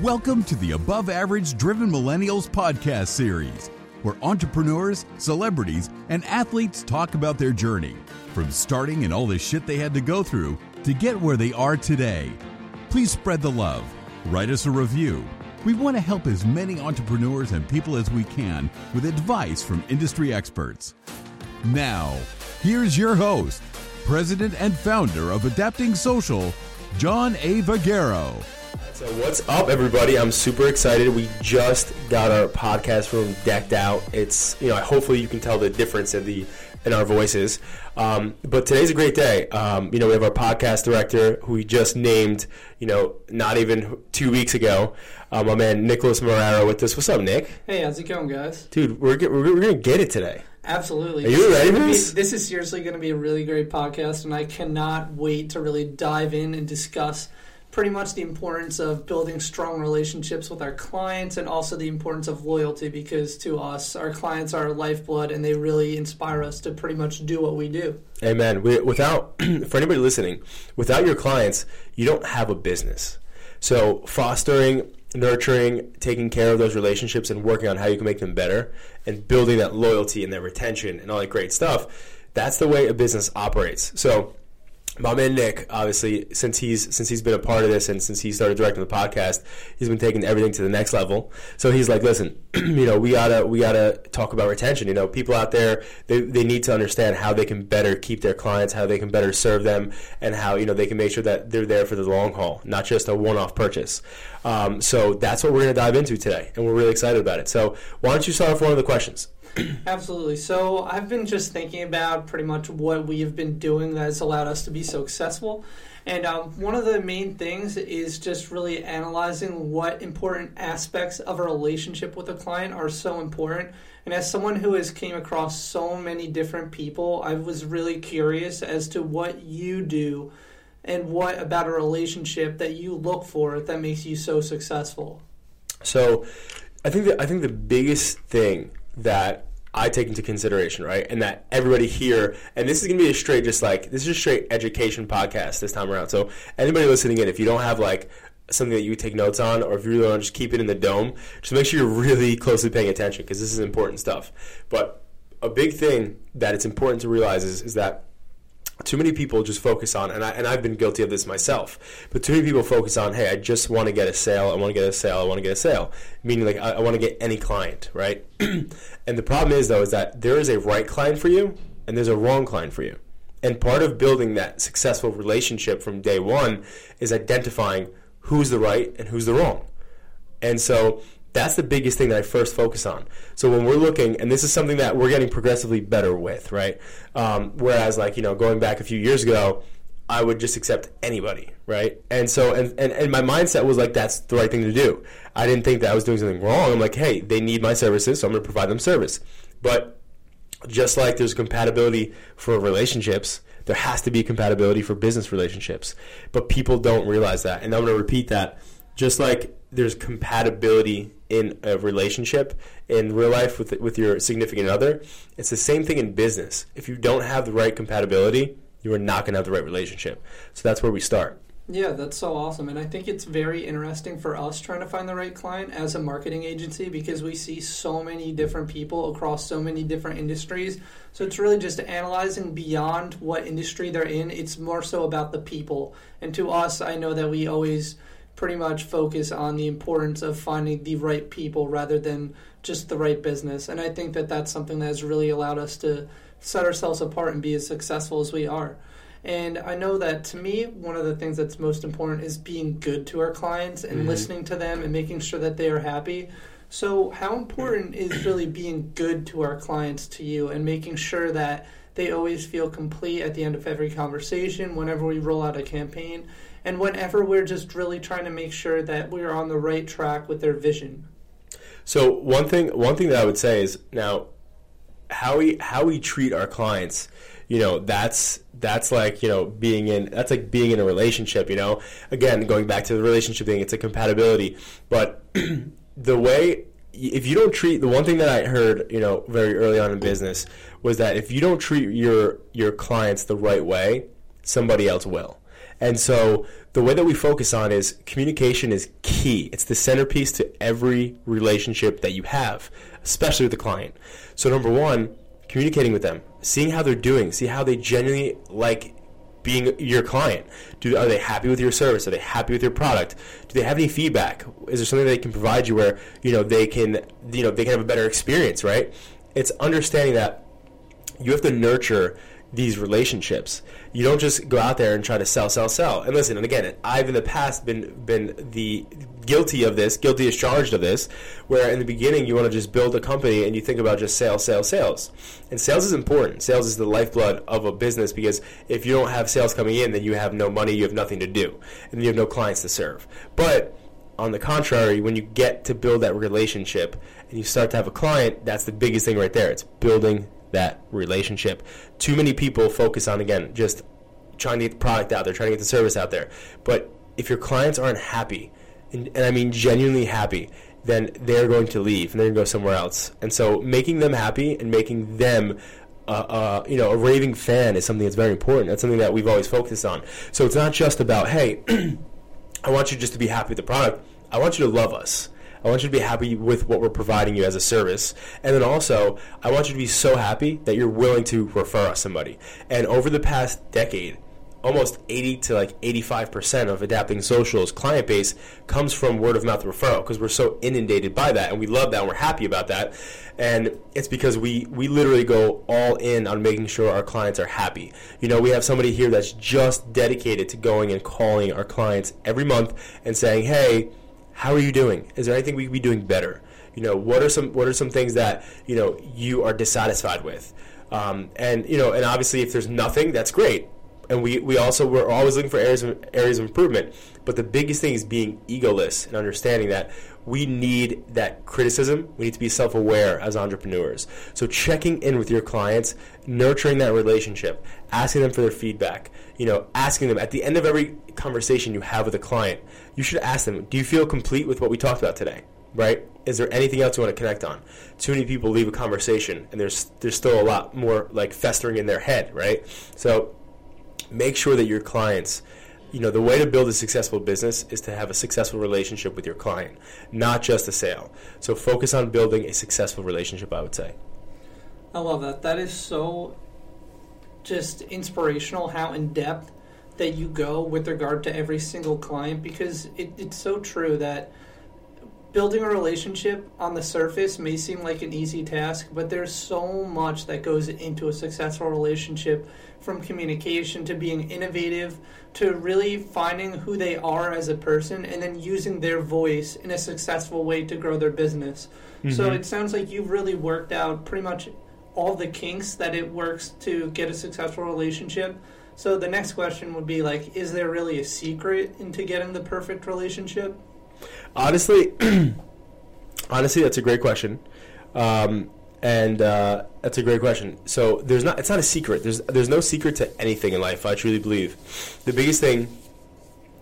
Welcome to the Above Average Driven Millennials podcast series, where entrepreneurs, celebrities, and athletes talk about their journey from starting and all the shit they had to go through to get where they are today. Please spread the love, write us a review. We want to help as many entrepreneurs and people as we can with advice from industry experts. Now, here's your host, President and founder of Adapting Social, John A. Vagueiro. So what's up, everybody? I'm super excited. We just got our podcast room decked out. It's you know, hopefully you can tell the difference in the in our voices. Um, but today's a great day. Um, you know, we have our podcast director who we just named. You know, not even two weeks ago. Um, my man Nicholas Marraro with us. What's up, Nick? Hey, how's it going, guys? Dude, we're we're, we're gonna get it today. Absolutely. Are you ready for this? This is seriously going to be a really great podcast, and I cannot wait to really dive in and discuss pretty much the importance of building strong relationships with our clients and also the importance of loyalty because to us, our clients are our lifeblood and they really inspire us to pretty much do what we do. Amen. We, without, for anybody listening, without your clients, you don't have a business. So fostering, nurturing, taking care of those relationships, and working on how you can make them better, and building that loyalty and that retention and all that great stuff. That's the way a business operates. So my man Nick, obviously, since he's since he's been a part of this and since he started directing the podcast, he's been taking everything to the next level. So he's like, listen, you know, we gotta we gotta talk about retention. You know, people out there they, they need to understand how they can better keep their clients, how they can better serve them, and how you know they can make sure that they're there for the long haul, not just a one off purchase. Um, so that's what we're gonna dive into today, and we're really excited about it. So why don't you start off one of the questions? Absolutely. So I've been just thinking about pretty much what we have been doing that has allowed us to be so successful. And um, one of the main things is just really analyzing what important aspects of a relationship with a client are so important. And as someone who has came across so many different people, I was really curious as to what you do and what about a relationship that you look for that makes you so successful. So, I think that I think the biggest thing that I take into consideration, right, and that everybody here, and this is gonna be a straight, just like this is a straight education podcast this time around. So, anybody listening in, if you don't have like something that you take notes on, or if you really want to just keep it in the dome, just make sure you're really closely paying attention because this is important stuff. But a big thing that it's important to realize is, is that too many people just focus on, and, I, and I've been guilty of this myself, but too many people focus on, hey, I just want to get a sale, I want to get a sale, I want to get a sale, meaning like I, I want to get any client, right? and the problem is, though, is that there is a right client for you, and there's a wrong client for you. And part of building that successful relationship from day one is identifying who's the right and who's the wrong. And so that's the biggest thing that I first focus on. So when we're looking, and this is something that we're getting progressively better with, right? Um, whereas, like you know, going back a few years ago, I would just accept anybody, right? And so, and, and, and my mindset was like, that's the right thing to do. I didn't think that I was doing something wrong. I'm like, hey, they need my services, so I'm going to provide them service. But just like there's compatibility for relationships, there has to be compatibility for business relationships. But people don't realize that. And I'm going to repeat that. Just like there's compatibility in a relationship in real life with with your significant other, it's the same thing in business. If you don't have the right compatibility, you are not going to have the right relationship. So that's where we start. Yeah, that's so awesome. And I think it's very interesting for us trying to find the right client as a marketing agency because we see so many different people across so many different industries. So it's really just analyzing beyond what industry they're in. It's more so about the people. And to us, I know that we always pretty much focus on the importance of finding the right people rather than just the right business. And I think that that's something that has really allowed us to set ourselves apart and be as successful as we are. And I know that to me, one of the things that's most important is being good to our clients and Mhm. listening to them and making sure that they are happy. So, how important is really being good to our clients to you and making sure that they always feel complete at the end of every conversation, whenever we roll out a campaign, and whenever we're just really trying to make sure that we're on the right track with their vision? So one thing one thing that I would say is now how we how we treat our clients, you know, that's that's like, you know, being in that's like being in a relationship, you know. Again, going back to the relationship thing, it's a compatibility. But the way if you don't treat the one thing that I heard, you know, very early on in business was that if you don't treat your your clients the right way, somebody else will. And so the way that we focus on is communication is key. It's the centerpiece to every relationship that you have, especially with the client. So number one, communicating with them, seeing how they're doing, see how they genuinely like being your client. Do are they happy with your service? Are they happy with your product? Do they have any feedback? Is there something they can provide you where you know they can you know they can have a better experience? Right? It's understanding that you have to nurture these relationships. You don't just go out there and try to sell, sell, sell. And listen, and again, I've in the past been been the guilty of this, guilty as charged of this, where in the beginning you want to just build a company and you think about just sales, sales, sales. And sales is important. Sales is the lifeblood of a business because if you don't have sales coming in, then you have no money, you have nothing to do, and you have no clients to serve. But on the contrary, when you get to build that relationship and you start to have a client, that's the biggest thing right there. It's building that relationship. Too many people focus on again just trying to get the product out there, trying to get the service out there. But if your clients aren't happy, and, and I mean genuinely happy, then they're going to leave and they're going to go somewhere else. And so making them happy and making them uh, uh, you know, a raving fan is something that's very important. That's something that we've always focused on. So it's not just about, hey, I want you just to be happy with the product. I want you to love us. I want you to be happy with what we're providing you as a service. And then also, I want you to be so happy that you're willing to refer us somebody. And over the past decade, almost 80 to like 85% of adapting socials client base comes from word of mouth referral because we're so inundated by that and we love that and we're happy about that and it's because we we literally go all in on making sure our clients are happy you know we have somebody here that's just dedicated to going and calling our clients every month and saying hey how are you doing? Is there anything we could be doing better? You know, what are some what are some things that you know you are dissatisfied with? Um, and you know, and obviously, if there's nothing, that's great. And we, we also we're always looking for areas of, areas of improvement. But the biggest thing is being egoless and understanding that we need that criticism. We need to be self aware as entrepreneurs. So checking in with your clients, nurturing that relationship, asking them for their feedback, you know, asking them at the end of every conversation you have with a client, you should ask them, do you feel complete with what we talked about today? Right? Is there anything else you want to connect on? Too many people leave a conversation and there's there's still a lot more like festering in their head, right? So make sure that your clients you know the way to build a successful business is to have a successful relationship with your client not just a sale. So focus on building a successful relationship i would say. I love that. That is so just inspirational how in depth that you go with regard to every single client because it, it's so true that building a relationship on the surface may seem like an easy task, but there's so much that goes into a successful relationship from communication to being innovative to really finding who they are as a person and then using their voice in a successful way to grow their business. Mm-hmm. So it sounds like you've really worked out pretty much all the kinks that it works to get a successful relationship. So the next question would be like, is there really a secret into getting the perfect relationship? Honestly, honestly, that's a great question, um, and uh, that's a great question. So there's not, it's not a secret. There's there's no secret to anything in life. I truly believe. The biggest thing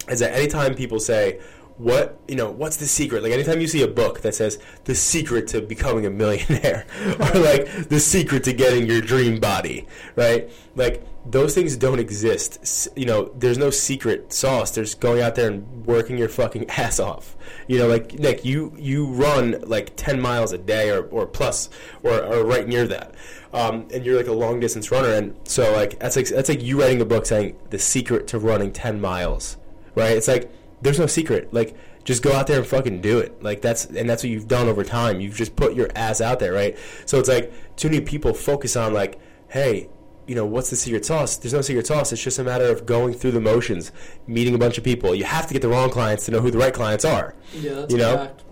is that anytime people say, what you know what's the secret? Like anytime you see a book that says the secret to becoming a millionaire or like the secret to getting your dream body right? Like those things don't exist. You know there's no secret sauce. There's going out there and working your fucking ass off. You know like nick you you run like 10 miles a day or, or plus or, or right near that. Um, and you're like a long distance runner. And so like that's like that's like you writing a book saying the secret to running 10 miles right? It's like there's no secret. Like just go out there and fucking do it. Like that's and that's what you've done over time. You've just put your ass out there, right? So it's like too many people focus on like, hey, you know, what's the secret sauce? There's no secret sauce. It's just a matter of going through the motions, meeting a bunch of people. You have to get the wrong clients to know who the right clients are. Yeah, you know. Fact.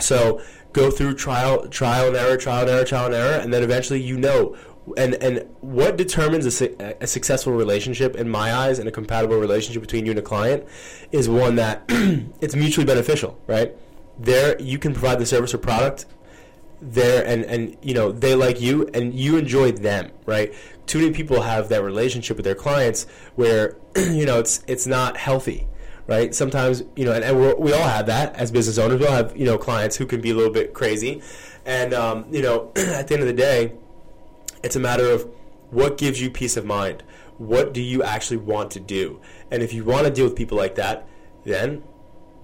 So go through trial, trial and error, trial and error, trial and error, and then eventually you know and and what determines a, su- a, successful relationship in my eyes and a compatible relationship between you and a client is one that it's mutually beneficial right? There you can provide the service or product there and and you know they like you and you enjoy them right? Too many people have that relationship with their clients where you know it's it's not healthy right? Sometimes you know and, and we all have that as business owners. We all have you know clients who can be a little bit crazy. And um, you know at the end of the day it's a matter of what gives you peace of mind. What do you actually want to do? And if you want to deal with people like that, then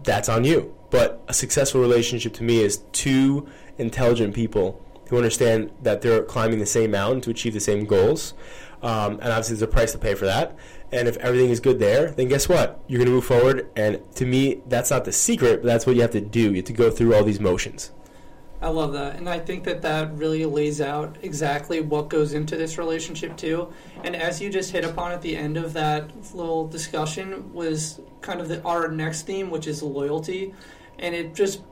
that's on you. But a successful relationship to me is two intelligent people who understand that they're climbing the same mountain to achieve the same goals. Um, and obviously, there's a price to pay for that. And if everything is good there, then guess what? You're going to move forward. And to me, that's not the secret, but that's what you have to do. You have to go through all these motions. I love that. And I think that that really lays out exactly what goes into this relationship, too. And as you just hit upon at the end of that little discussion, was kind of the, our next theme, which is loyalty. And it just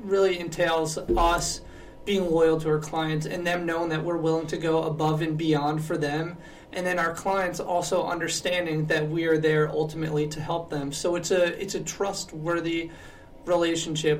really entails us being loyal to our clients and them knowing that we're willing to go above and beyond for them and then our clients also understanding that we are there ultimately to help them so it's a it's a trustworthy relationship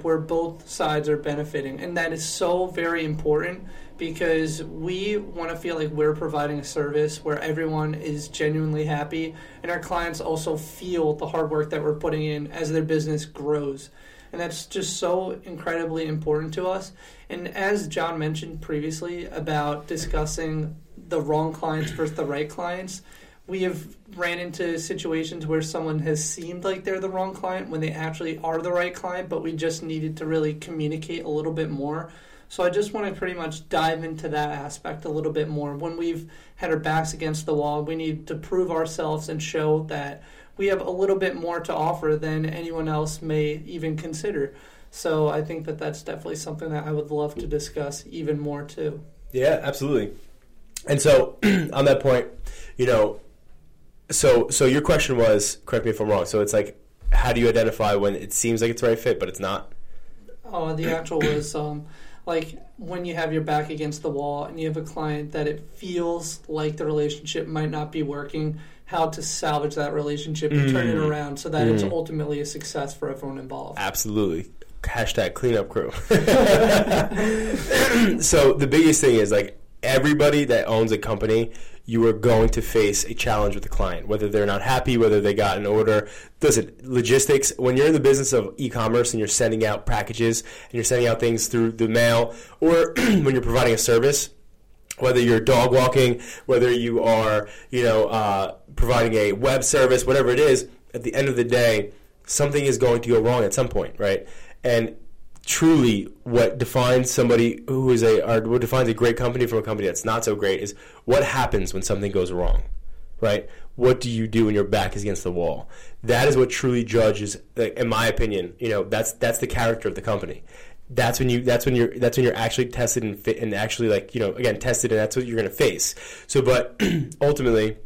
where both sides are benefiting and that is so very important because we want to feel like we're providing a service where everyone is genuinely happy and our clients also feel the hard work that we're putting in as their business grows and that's just so incredibly important to us. And as John mentioned previously about discussing the wrong clients versus the right clients, we have ran into situations where someone has seemed like they're the wrong client when they actually are the right client, but we just needed to really communicate a little bit more. So I just want to pretty much dive into that aspect a little bit more. When we've had our backs against the wall, we need to prove ourselves and show that we have a little bit more to offer than anyone else may even consider. So I think that that's definitely something that I would love to discuss even more too. Yeah, absolutely. And so on that point, you know, so so your question was, correct me if I'm wrong. So it's like, how do you identify when it seems like it's the right fit, but it's not? Oh, the actual was um, like when you have your back against the wall and you have a client that it feels like the relationship might not be working how to salvage that relationship and mm. turn it mm. around so that mm. it's ultimately a success for everyone involved. Absolutely. Hashtag cleanup crew. so the biggest thing is like everybody that owns a company, you are going to face a challenge with the client, whether they're not happy, whether they got an order. Listen, logistics, when you're in the business of e commerce and you're sending out packages and you're sending out things through the mail, or when you're providing a service, whether you're dog walking, whether you are, you know, uh, providing a web service, whatever it is, at the end of the day, something is going to go wrong at some point, right? And truly, what defines somebody who is a, or what defines a great company from a company that's not so great is what happens when something goes wrong, right? What do you do when your back is against the wall? That is what truly judges, in my opinion. You know, that's that's the character of the company that's when you that's when you're that's when you're actually tested and fit and actually like you know again tested and that's what you're going to face so but ultimately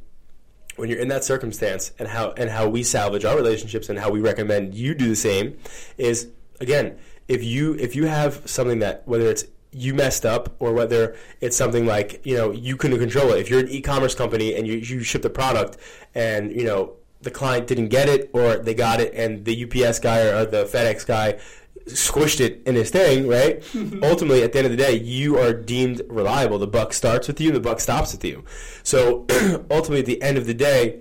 when you're in that circumstance and how and how we salvage our relationships and how we recommend you do the same is again if you if you have something that whether it's you messed up or whether it's something like you know you couldn't control it if you're an e-commerce company and you, you ship the product and you know the client didn't get it or they got it and the UPS guy or the FedEx guy squished it in his thing, right? Ultimately, at the end of the day, you are deemed reliable. The buck starts with you, and the buck stops with you. So ultimately, at the end of the day,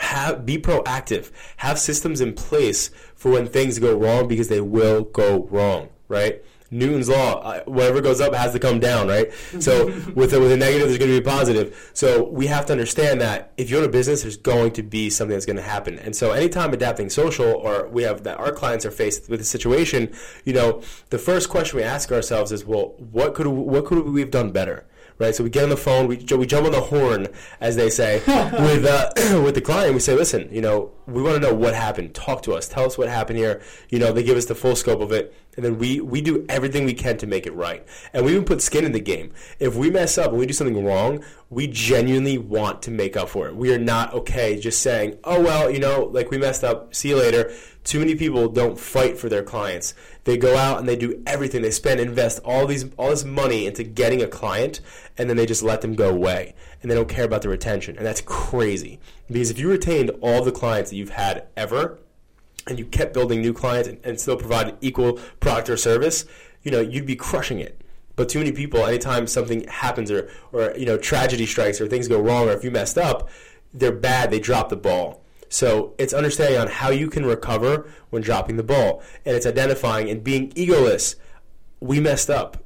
have be proactive. Have systems in place for when things go wrong because they will go wrong, right? Newton's law, uh, whatever goes up has to come down, right? So with a, with a negative, there's going to be a positive. So we have to understand that if you're in a business, there's going to be something that's going to happen. And so anytime adapting social, or we have that our clients are faced with a situation, you know, the first question we ask ourselves is, well, what could what could we have done better? Right? So we get on the phone, we, we jump on the horn, as they say, with uh, with the client. We say, listen, you know, we want to know what happened. Talk to us. Tell us what happened here. You know, they give us the full scope of it, and then we we do everything we can to make it right. And we even put skin in the game. If we mess up and we do something wrong, we genuinely want to make up for it. We are not okay just saying, oh well, you know, like we messed up. See you later. Too many people don't fight for their clients. They go out and they do everything. They spend, invest all these, all this money into getting a client, and then they just let them go away, and they don't care about the retention, and that's crazy. Because if you retained all the clients that you've had ever, and you kept building new clients and, and still provided equal product or service, you know, you'd be crushing it. But too many people, anytime something happens or, or you know, tragedy strikes or things go wrong or if you messed up, they're bad. They drop the ball. So it's understanding on how you can recover when dropping the ball, and it's identifying and being egoless. We messed up.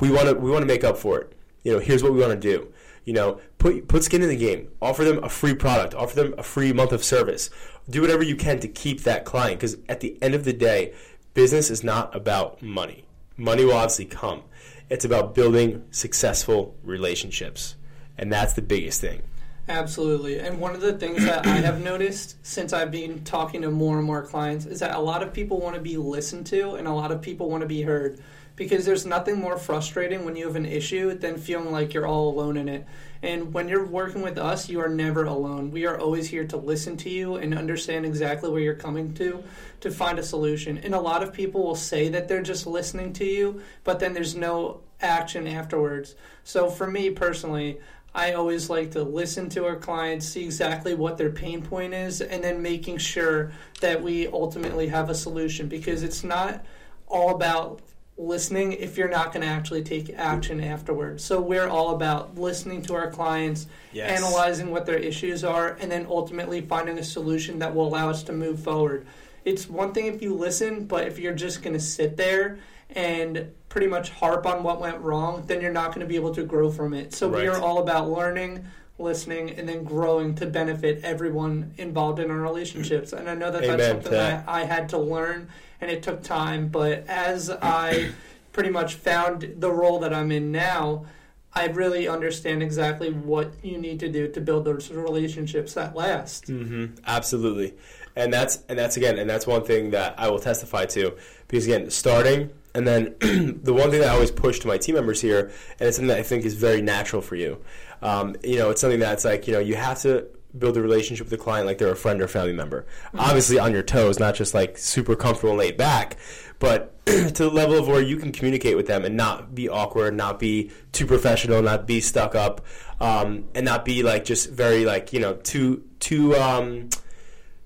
We want to we want to make up for it. You know, here's what we want to do. You know, put put skin in the game. Offer them a free product. Offer them a free month of service. Do whatever you can to keep that client because at the end of the day, business is not about money. Money will obviously come. It's about building successful relationships, and that's the biggest thing. Absolutely. And one of the things that I have noticed since I've been talking to more and more clients is that a lot of people want to be listened to and a lot of people want to be heard because there's nothing more frustrating when you have an issue than feeling like you're all alone in it. And when you're working with us, you are never alone. We are always here to listen to you and understand exactly where you're coming to to find a solution. And a lot of people will say that they're just listening to you, but then there's no action afterwards. So for me personally, I always like to listen to our clients, see exactly what their pain point is, and then making sure that we ultimately have a solution because it's not all about listening if you're not going to actually take action afterwards. So we're all about listening to our clients, Yes. analyzing what their issues are, and then ultimately finding a solution that will allow us to move forward. It's one thing if you listen, but if you're just going to sit there and pretty much harp on what went wrong, then you're not going to be able to grow from it. So we are all about learning, listening, and then growing to benefit everyone involved in our relationships. And I know that Amen that's something that. that I had to learn, and it took time. But as I pretty much found the role that I'm in now, I really understand exactly what you need to do to build those relationships that last. hmm Absolutely, and that's and that's again, and that's one thing that I will testify to because again, starting and then the one thing that I always push to my team members here, and it's something that I think is very natural for you. Um, you know, it's something that's like you know you have to build a relationship with the client like they're a friend or family member. Obviously, on your toes, not just like super comfortable and laid back, but to the level of where you can communicate with them and not be awkward, not be too professional, not be stuck up, um, and not be like just very like you know too too. Um,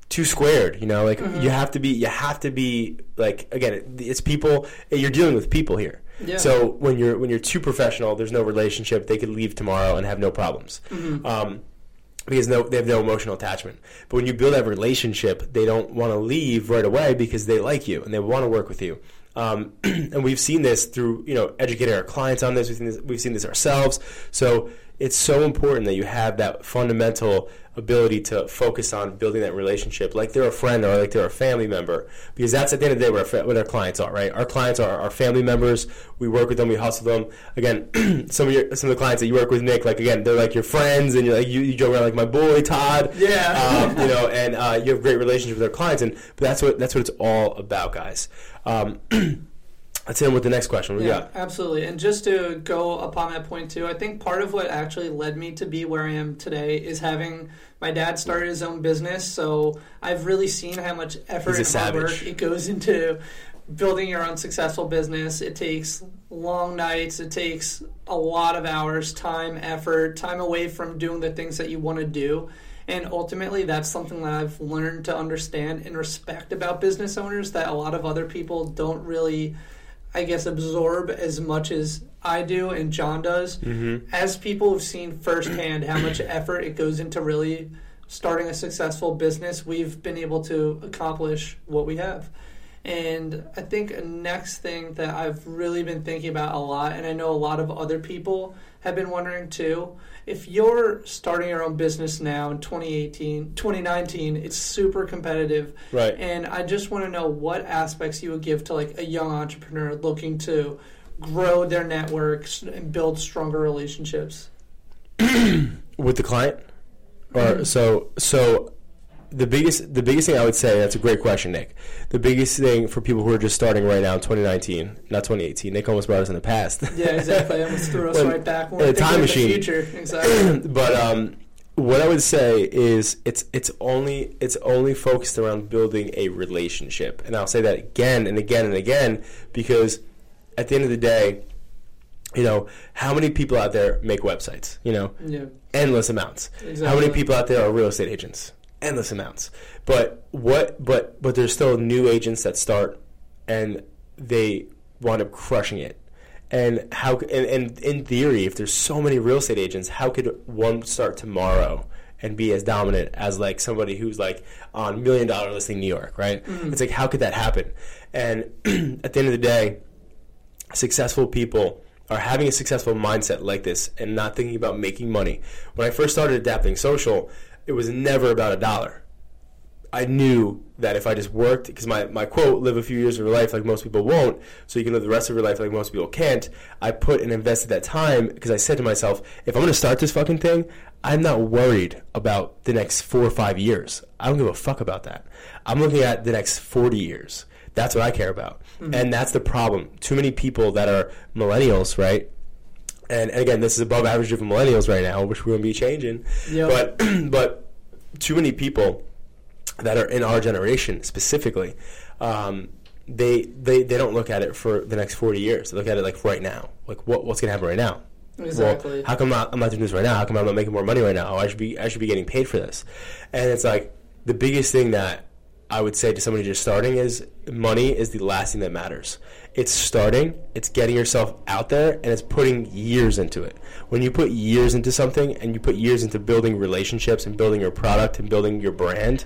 too squared you know like you have to be you have to be like again it's people you're dealing with people here Yeah. so when you're when you're too professional there's no relationship they could leave tomorrow and have no problems um, because no, they have no emotional attachment. But when you build that relationship, they don't want to leave right away because they like you and they want to work with you. Um, and we've seen this through you know educating our clients on this. We've seen this, we've seen this ourselves. So it's so important that you have that fundamental ability to focus on building that relationship, like they're a friend or like they're a family member, because that's at the end of the day what our, what our clients are, right? Our clients are our family members. We work with them, we hustle them. Again, some of your some of the clients that you work with, Nick, like again, they're like your friends, and you're like you, you joke around like my boy Todd, Yeah. um, you know, and uh, you have great relationships with our clients, and but that's what that's what it's all about, guys. Um, let's hit him with the next question. What Yeah, got? absolutely. And just to go upon that point too, I think part of what actually led me to be where I am today is having my dad started his own business. So I've really seen how much effort and hard work it goes into building your own successful business. It takes long nights. It takes a lot of hours, time, effort, time away from doing the things that you want to do. And ultimately, that's something that I've learned to understand and respect about business owners that a lot of other people don't really, I guess, absorb as much as I do and John does. Mm-hmm. As people have seen firsthand how much effort it goes into really starting a successful business, we've been able to accomplish what we have. And I think a next thing that I've really been thinking about a lot, and I know a lot of other people have been wondering too, if you're starting your own business now in 2018, 2019, it's super competitive. Right. And I just want to know what aspects you would give to like a young entrepreneur looking to grow their networks and build stronger relationships. with the client or mm-hmm. so so the biggest the biggest thing I would say that's a great question Nick the biggest thing for people who are just starting right now in 2019 not 2018 Nick almost brought us in the past Yeah, exactly. I almost threw us When- right back. When in a time machine. The future, exactly. but um what I would say is it's it's only it's only focused around building a relationship and I'll say that again and again and again because at the end of the day you know how many people out there make websites you know yeah, endless amounts. Exactly. How many people out there are real estate agents? Endless amounts. But what? But but there's still new agents that start, and they wind up crushing it. And how? And, and in theory, if there's so many real estate agents, how could one start tomorrow? And be as dominant as like somebody who's like on Million Dollar Listing New York, right? Mm-hmm. It's like how could that happen? And at the end of the day, successful people are having a successful mindset like this and not thinking about making money. When I first started adapting social, it was never about a dollar. I knew that if I just worked, because my, my quote, live a few years of your life like most people won't, so you can live the rest of your life like most people can't, I put and invested that time because I said to myself, if I'm going to start this fucking thing, I'm not worried about the next four or five years. I don't give a fuck about that. I'm looking at the next 40 years. That's what I care about. Mm-hmm. And that's the problem. Too many people that are millennials, right? And, and again, this is above average of millennials right now, which we're going to be changing. Yep. But, but too many people that are in our generation specifically, um, they, they they don't look at it for the next 40 years. They look at it like right now. Like what what's going to happen right now? Exactly. Well, how come I'm not, I'm not doing this right now? How come I'm not making more money right now? Oh, I should be I should be getting paid for this. And it's like the biggest thing that I would say to somebody just starting is money is the last thing that matters. It's starting, it's getting yourself out there, and it's putting years into it. When you put years into something and you put years into building relationships and building your product and building your brand,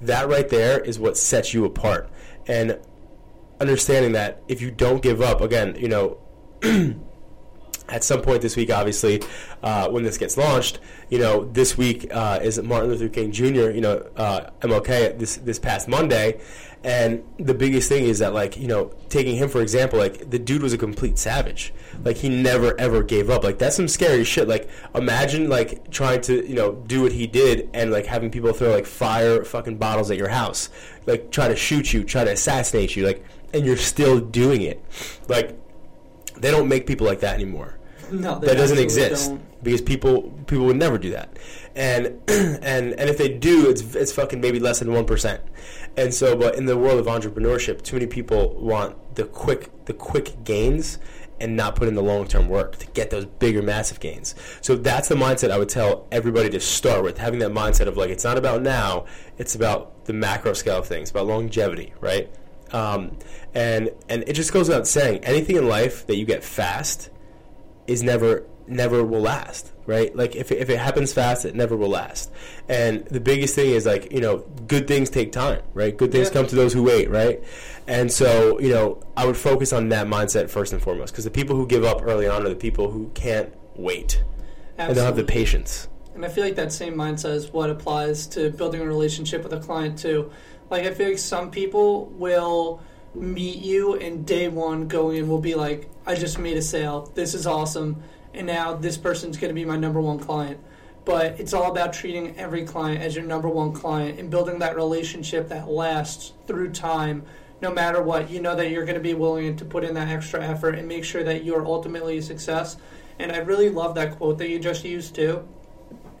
that right there is what sets you apart. And understanding that if you don't give up, again, you know, at some point this week, obviously, uh, when this gets launched, you know, this week uh, is Martin Luther King Jr. You know, uh, MLK this this past Monday, and the biggest thing is that like you know, taking him for example, like the dude was a complete savage. Like he never ever gave up. Like that's some scary shit. Like imagine like trying to you know do what he did and like having people throw like fire fucking bottles at your house, like try to shoot you, try to assassinate you, like, and you're still doing it, like. They don't make people like that anymore. No, that doesn't exist don't. because people people would never do that, and and and if they do, it's it's fucking maybe less than one percent. And so, but in the world of entrepreneurship, too many people want the quick the quick gains and not put in the long term work to get those bigger, massive gains. So that's the mindset I would tell everybody to start with. Having that mindset of like, it's not about now, it's about the macro scale of things, about longevity, right? Um, and and it just goes without saying, anything in life that you get fast is never never will last right? Like if, if it happens fast it never will last. And the biggest thing is like you know good things take time right? Good things yeah. come to those who wait right? And so you know i would focus on that mindset first and foremost because the people who give up early on are the people who can't wait. Absolutely. and don't have the patience. And i feel like that same mindset is what applies to building a relationship with a client too. Like i feel like some people will meet you and day one going in will be like, I just made a sale. This is awesome. And now this person's going to be my number one client. But it's all about treating every client as your number one client and building that relationship that lasts through time. No matter what, you know that you're going to be willing to put in that extra effort and make sure that you're ultimately a success. And I really love that quote that you just used too.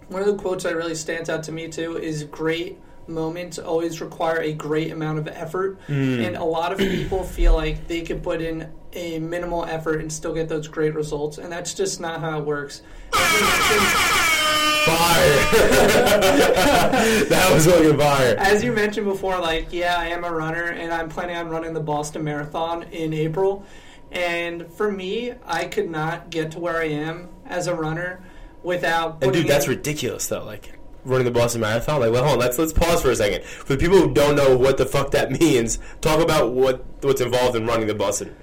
One of the quotes that really stands out to me too is great moments always require a great amount of effort, mm. and a lot of people feel like they can put in a minimal effort and still get those great results, and that's just not how it works. Fire! that was fucking fire. As you mentioned before, like, yeah, I am a runner, and I'm planning on running the Boston Marathon in April. And for me, I could not get to where I am as a runner without. And dude, that's in, ridiculous, though. Like, running the Boston Marathon? Like, well, hold on, let's let's pause for a second. For the people who don't know what the fuck that means, talk about what what's involved in running the Boston.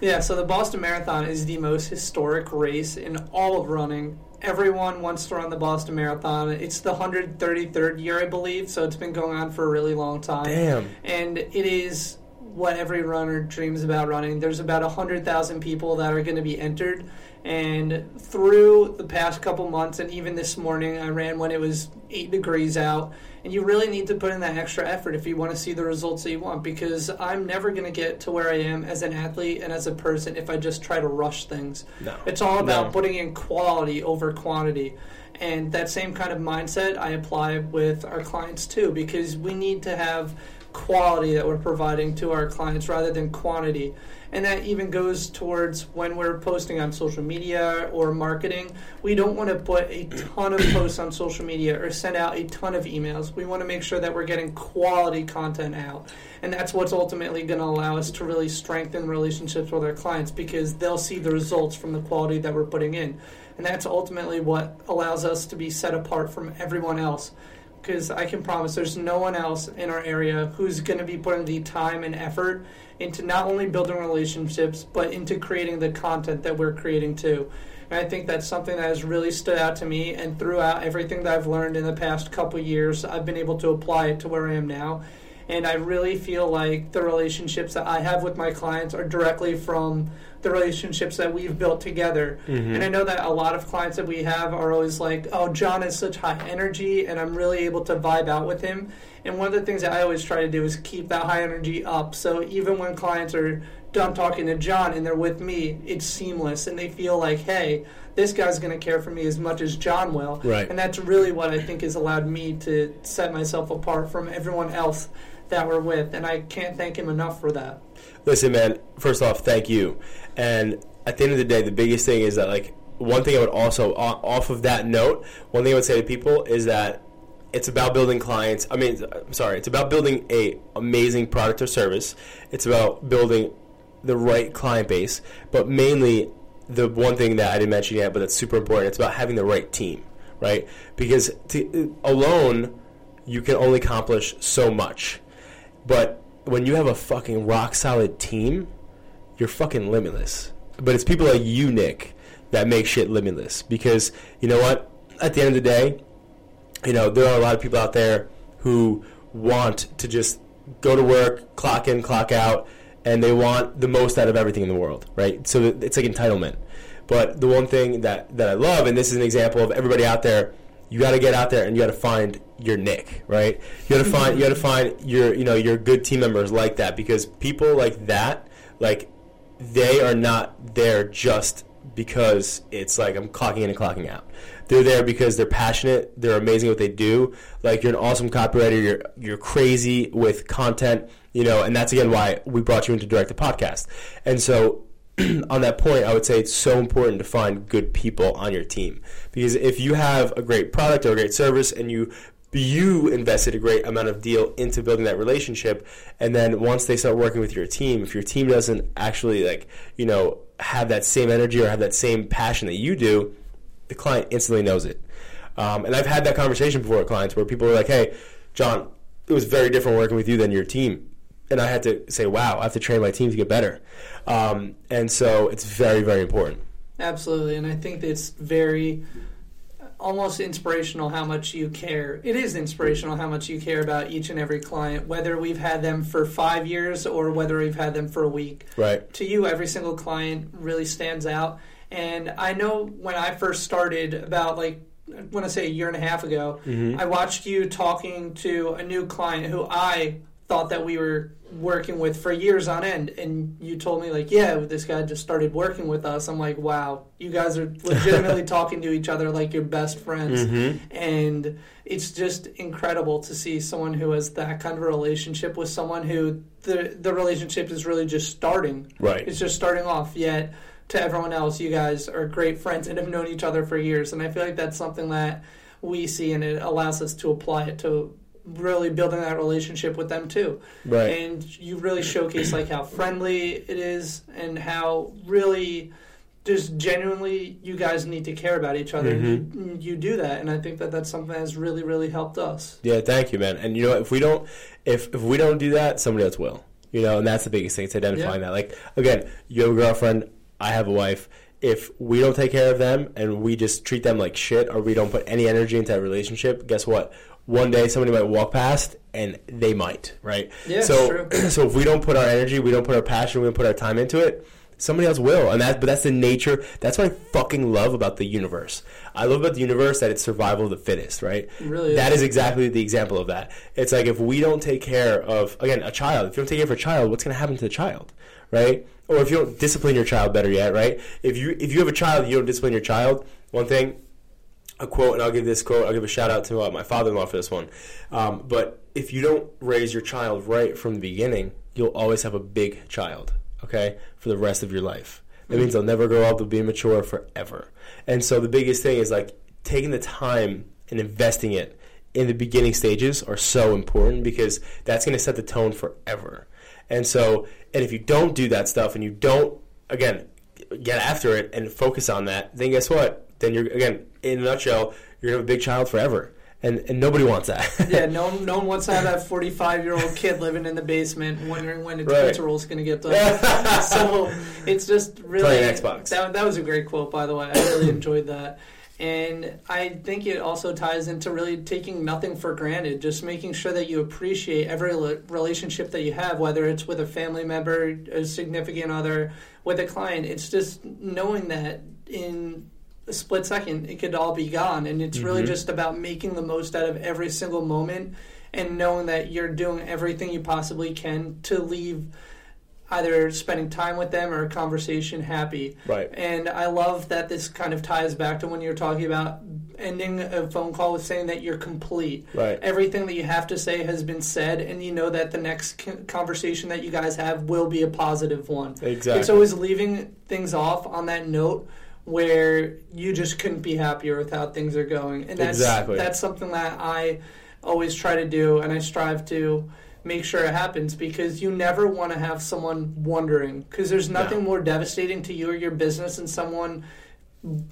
Yeah, so the Boston Marathon is the most historic race in all of running. Everyone wants to run the Boston Marathon. It's the 133rd year, I believe, so it's been going on for a really long time. Damn. And it is what every runner dreams about running. There's about 100,000 people that are going to be entered and through the past couple months, and even this morning, I ran when it was eight degrees out. And you really need to put in that extra effort if you want to see the results that you want. Because I'm never going to get to where I am as an athlete and as a person if I just try to rush things. No. It's all about no. putting in quality over quantity. And that same kind of mindset I apply with our clients too, because we need to have quality that we're providing to our clients rather than quantity and that even goes towards when we're posting on social media or marketing. We don't want to put a ton of posts on social media or send out a ton of emails. We want to make sure that we're getting quality content out. And that's what's ultimately going to allow us to really strengthen relationships with our clients because they'll see the results from the quality that we're putting in. And that's ultimately what allows us to be set apart from everyone else because I can promise there's no one else in our area who's going to be putting the time and effort into not only building relationships but into creating the content that we're creating too. And I think that's something that has really stood out to me. And throughout everything that I've learned in the past couple years, I've been able to apply it to where I am now. And I really feel like the relationships that I have with my clients are directly from the relationships that we've built together. Mm-hmm. And I know that a lot of clients that we have are always like, oh, John is such high energy, and I'm really able to vibe out with him. And one of the things that I always try to do is keep that high energy up. So even when clients are done talking to John and they're with me, it's seamless and they feel like, hey, this guy's going to care for me as much as John will. Right. And that's really what I think has allowed me to set myself apart from everyone else that we're with. And I can't thank him enough for that. Listen, man. First off, thank you. And at the end of the day, the biggest thing is that like one thing I would also off of that note, one thing I would say to people is that it's about building clients. I mean, I'm sorry, it's about building a amazing product or service. It's about building the right client base, but mainly the one thing that I didn't mention yet, but that's super important. It's about having the right team, right? Because to, alone, you can only accomplish so much, but when you have a fucking rock solid team, you're fucking limitless. But it's people like you, Nick, that make shit limitless. Because you know what? At the end of the day, you know there are a lot of people out there who want to just go to work, clock in, clock out, and they want the most out of everything in the world, right? So it's like entitlement. But the one thing that, that I love, and this is an example of everybody out there, you got to get out there and you got to find your Nick, right? You got to find you got to mm-hmm. find your you know your good team members like that because people like that, like they are not there just because it's like I'm clocking in and clocking out. They're there because they're passionate. They're amazing at what they do. Like you're an awesome copywriter. You're you're crazy with content. You know, and that's again why we brought you in to direct the podcast. And so on that point, I would say it's so important to find good people on your team. Because if you have a great product or a great service and you you invested a great amount of deal into building that relationship and then once they start working with your team if your team doesn't actually like you know have that same energy or have that same passion that you do the client instantly knows it. Um, and i've had that conversation before with clients where people are like hey john it was very different working with you than your team and i had to say wow i have to train my team to get better um, and so it's very very important Absolutely, and I think it's very almost inspirational how much you care. It is inspirational how much you care about each and every client, whether we've had them for five years or whether we've had them for a week. Right. To you, every single client really stands out. And I know when I first started, about like, I want to say a year and a half ago, I watched you talking to a new client who I thought that we were working with for years on end and you told me like yeah this guy just started working with us. I'm like wow you guys are legitimately talking to each other like your best friends. Mm-hmm. And it's just incredible to see someone who has that kind of relationship with someone who the the relationship is really just starting. Right. it's just starting off yet to everyone else you guys are great friends and have known each other for years. And i feel like that's something that we see and it allows us to apply it to really building that relationship with them too Right. and you really showcase like how friendly it is and how really just genuinely you guys need to care about each other mm-hmm. and you, you do that and i think that that's something that's really really helped us Yeah, thank you, man. And you know, if we don't, if if we don't do that, somebody else will. You know, and that's the biggest thing. It's identifying Yeah. that. Like again, you have a girlfriend, I have a wife. If we don't take care of them and we just treat them like shit, or we don't put any energy into that relationship, guess what? One day somebody might walk past, and they might, right? Yeah, so, so if we don't put our energy, we don't put our passion, we don't put our time into it, somebody else will. And that, but that's the nature. That's what I fucking love about the universe. I love about the universe that it's survival of the fittest, right? It really That is. is exactly the example of that. It's like if we don't take care of again a child, if you don't take care of a child, what's going to happen to the child, right? Or if you don't discipline your child, better yet, right? If you if you have a child, you don't discipline your child. One thing, a quote, and I'll give this quote. I'll give a shout out to uh, my father-in-law for this one. Um, but if you don't raise your child right from the beginning, you'll always have a big child, okay, for the rest of your life. That means they'll never grow up. They'll be immature forever. And so the biggest thing is like taking the time and investing it in the beginning stages are so important because that's going to set the tone forever. And so, and if you don't do that stuff and you don't, again, get after it and focus on that, then guess what? Then you're, again, in a nutshell, you're to have a big child forever. and and nobody wants that. yeah, no, one- no one wants to have that 45 year old kid living in the basement wondering when its Right. roll is going to get done. so it's just really. Playing Xbox. That, that was a great quote, by the way. I really enjoyed that. And I think it also ties into really taking nothing for granted, just making sure that you appreciate every relationship that you have, whether it's with a family member, a significant other, with a client. It's just knowing that in a split second it could all be gone. And it's really Mhm. just about making the most out of every single moment and knowing that you're doing everything you possibly can to leave either spending time with them or a conversation happy. right. And I love that this kind of ties back to when you're talking about ending a phone call with saying that you're complete. Right. Everything that you have to say has been said, and you know that the next conversation that you guys have will be a positive one. Exactly. It's always leaving things off on that note where you just couldn't be happier with how things are going. And that's Exactly. that's something that I always try to do and I strive to make sure it happens because you never want to have someone wondering because there's nothing No. more devastating to you or your business than someone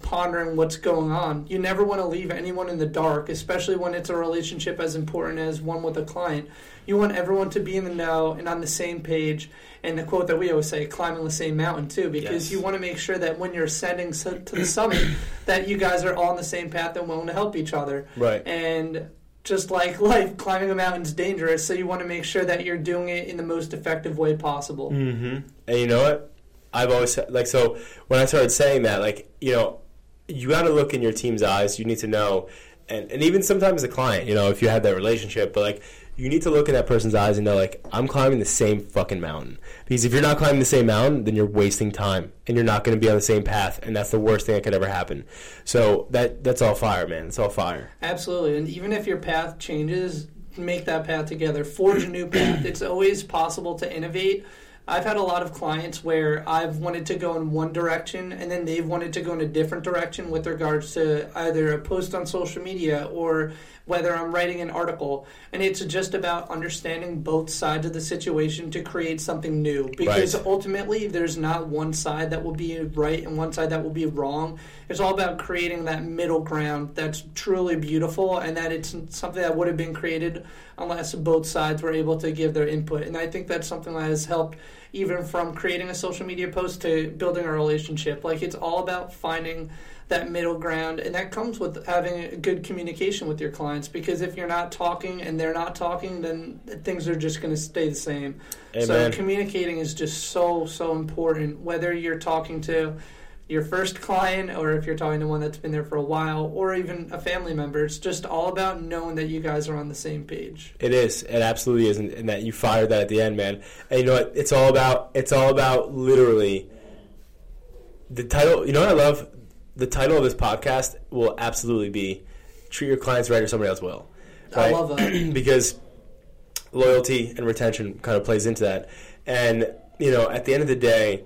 pondering what's going on. You never want to leave anyone in the dark, especially when it's a relationship as important as one with a client. You want everyone to be in the know and on the same page. And the quote that we always say, climbing the same mountain too, because Yes. you want to make sure that when you're ascending to the summit, that you guys are all on the same path and willing to help each other. Right. And just like life, climbing a mountain is dangerous, so you want to make sure that you're doing it in the most effective way possible. Mm-hmm. And you know what? I've always like, so when I started saying that, like, you know, you got to look in your team's eyes. You need to know, and, and even sometimes the client, you know, if you have that relationship, but like, you need to look in that person's eyes and know, like, I'm climbing the same fucking mountain. Because if you're not climbing the same mountain, then you're wasting time and you're not going to be on the same path. And that's the worst thing that could ever happen. So that that's all fire, man. It's all fire. Absolutely, and even if your path changes, make that path together. Forge a new path. It's always possible to innovate. I've had a lot of clients where I've wanted to go in one direction and then they've wanted to go in a different direction with regards to either a post on social media or whether I'm writing an article. And it's just about understanding both sides of the situation to create something new. Because Right. ultimately, there's not one side that will be right and one side that will be wrong. It's all about creating that middle ground that's truly beautiful and that it's something that would have been created unless both sides were able to give their input. And I think that's something that has helped even from creating a social media post to building a relationship. Like it's all about finding that middle ground and that comes with having a good communication with your clients because if you're not talking and they're not talking then things are just going to stay the same so communicating is just so so important whether you're talking to your first client or if you're talking to one that's been there for a while or even a family member it's just all about knowing that you guys are on the same page It is. It absolutely is, and, and that you fired that at the end, man. And you know what? It's all about. It's all about literally. The title. You know what I love? The title of this podcast will absolutely be "Treat Your Clients Right or Somebody Else Will." I love that. because loyalty and retention kind of plays into that. And you know, at the end of the day,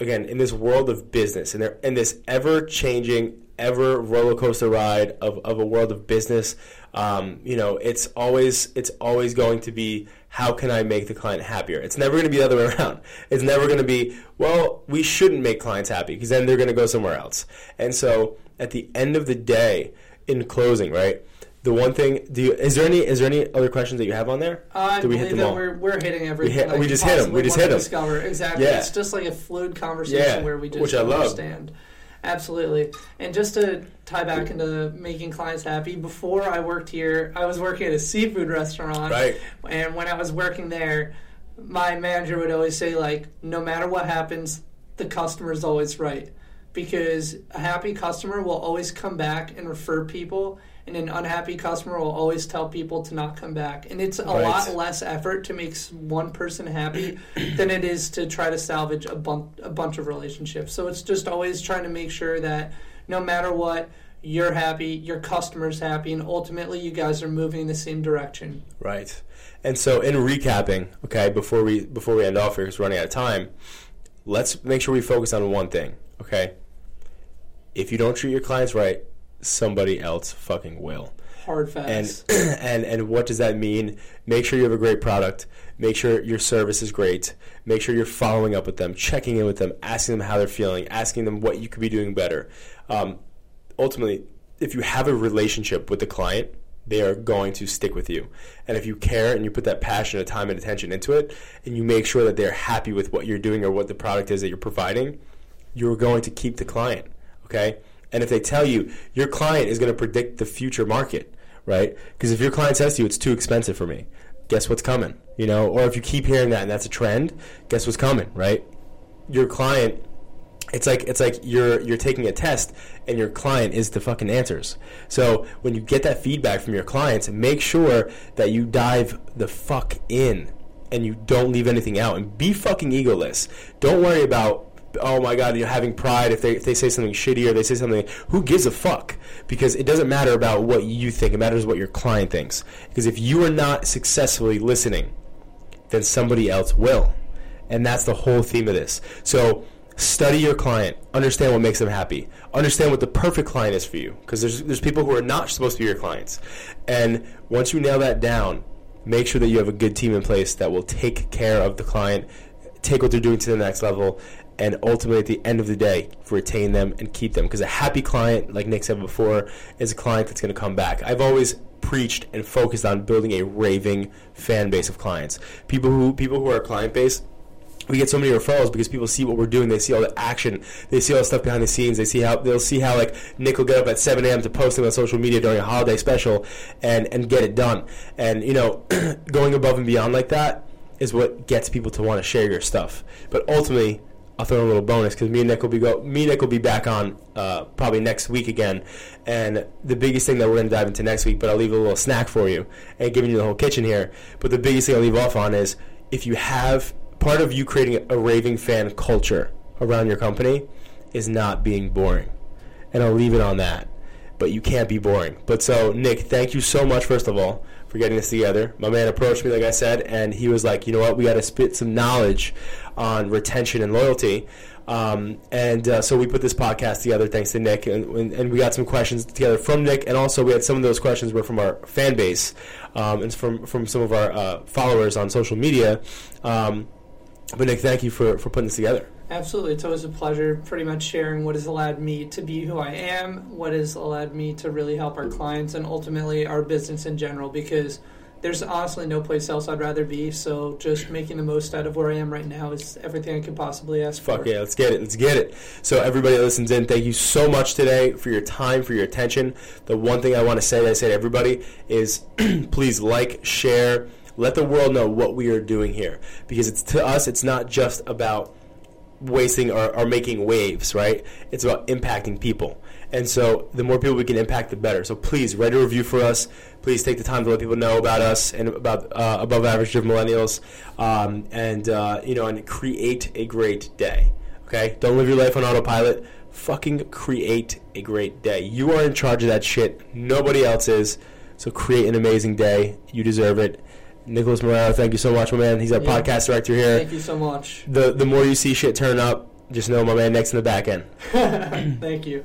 again, in this world of business, and there, in this ever changing, ever roller coaster ride of, of a world of business, um, you know, it's always it's always going to be how can I make the client happier? It's never going to be the other way around. It's never going to be well, we shouldn't make clients happy because then they're going to go somewhere else. And so, at the end of the day, in closing, right? The one thing, do you, is there any is there any other questions that you have on there? I Did we hit them that all? we're, we're hitting everything. hit- we just hit 'em. We just hit them. Discover exactly. Yeah. It's just like a fluid conversation Yeah, where we just which I love. Absolutely. And just to tie back into making clients happy, before I worked here, I was working at a seafood restaurant. Right. And when I was working there, my manager would always say, like, no matter what happens, the customer is always right. Because a happy customer will always come back and refer people, and an unhappy customer will always tell people to not come back. And it's a Right. lot less effort to make one person happy than it is to try to salvage a, bun- a bunch of relationships. So it's just always trying to make sure that no matter what, you're happy, your customer's happy, and ultimately you guys are moving in the same direction. Right. And so, in recapping, okay, before we before we end off here, because we're running out of time, let's make sure we focus on one thing, okay? If you don't treat your clients right, somebody else fucking will. Hard facts. And and and what does that mean? Make sure you have a great product. Make sure your service is great. Make sure you're following up with them, checking in with them, asking them how they're feeling, asking them what you could be doing better. Um, ultimately, if you have a relationship with the client, they are going to stick with you. And if you care and you put that passion and time and attention into it, and you make sure that they're happy with what you're doing or what the product is that you're providing, you're going to keep the client. Okay? And if they tell you your client is going to predict the future market, right? Because if your client says to you, it's too expensive for me, guess what's coming? You know, or if you keep hearing that and that's a trend, guess what's coming, right? Your client it's like it's like you're you're taking a test and your client is the fucking answers. So when you get that feedback from your clients, make sure that you dive the fuck in and you don't leave anything out and be fucking egoless. Don't worry about oh my god, you're having pride if they if they say something shitty or they say something who gives a fuck? Because it doesn't matter about what you think, it matters what your client thinks. Because if you are not successfully listening, then somebody else will. And that's the whole theme of this. So study your client, understand what makes them happy, understand what the perfect client is for you. Because there's there's people who are not supposed to be your clients, and once you nail that down, make sure that you have a good team in place that will take care of the client, take what they're doing to the next level, and ultimately at the end of the day, retain them and keep them. Because a happy client, like Nick said before, is a client that's going to come back. I've always preached and focused on building a raving fan base of clients. People who people who are client base we get so many referrals because people see what we're doing. They see all the action. They see all the stuff behind the scenes. They see how they'll see how like Nick will get up at 7 a.m. to post them on social media during a holiday special and and get it done. And you know, going above and beyond like that is what gets people to want to share your stuff. But ultimately, I'll throw in a little bonus because me and Nick will be go me and Nick will be back on uh, probably next week again. And the biggest thing that we're going to dive into next week, but I'll leave a little snack for you and giving you the whole kitchen here. But the biggest thing I'll leave off on is if you have part of you creating a raving fan culture around your company is not being boring. And I'll leave it on that. But you can't be boring. But so, Nick, thank you so much, first of all, for getting this together. My man approached me, like I said, and he was like, you know what, we got to spit some knowledge on retention and loyalty. Um, and uh, so we put this podcast together thanks to Nick, and, and, we got some questions together from Nick, and also we had some of those questions were from our fan base um, and from from some of our uh, followers on social media. Um, but Nick, thank you for, for putting this together. Absolutely. It's always a pleasure pretty much sharing what has allowed me to be who I am, what has allowed me to really help our clients, and ultimately our business in general because there's honestly no place else I'd rather be. So just making the most out of where I am right now is everything I could possibly ask for. Fuck for. yeah, let's get it. Let's get it. So everybody that listens in, thank you so much today for your time, for your attention. The one thing I want to say that I say to everybody is please like, share, let the world know what we are doing here because it's to us it's not just about wasting or, or making waves right? It's about impacting people. And so the more people we can impact the better. So please write a review for us. Please take the time to let people know about us and about uh, above average driven millennials. Um, and uh, you know and create a great day okay? Don't live your life on autopilot. Fucking create a great day. You are in charge of that shit. Nobody else is. So create an amazing day. You deserve it Nicholas Marraro, thank you so much, my man. He's our yeah. podcast director here. Thank you so much. The the more you see shit turn up, just know my man next in the back end. thank you.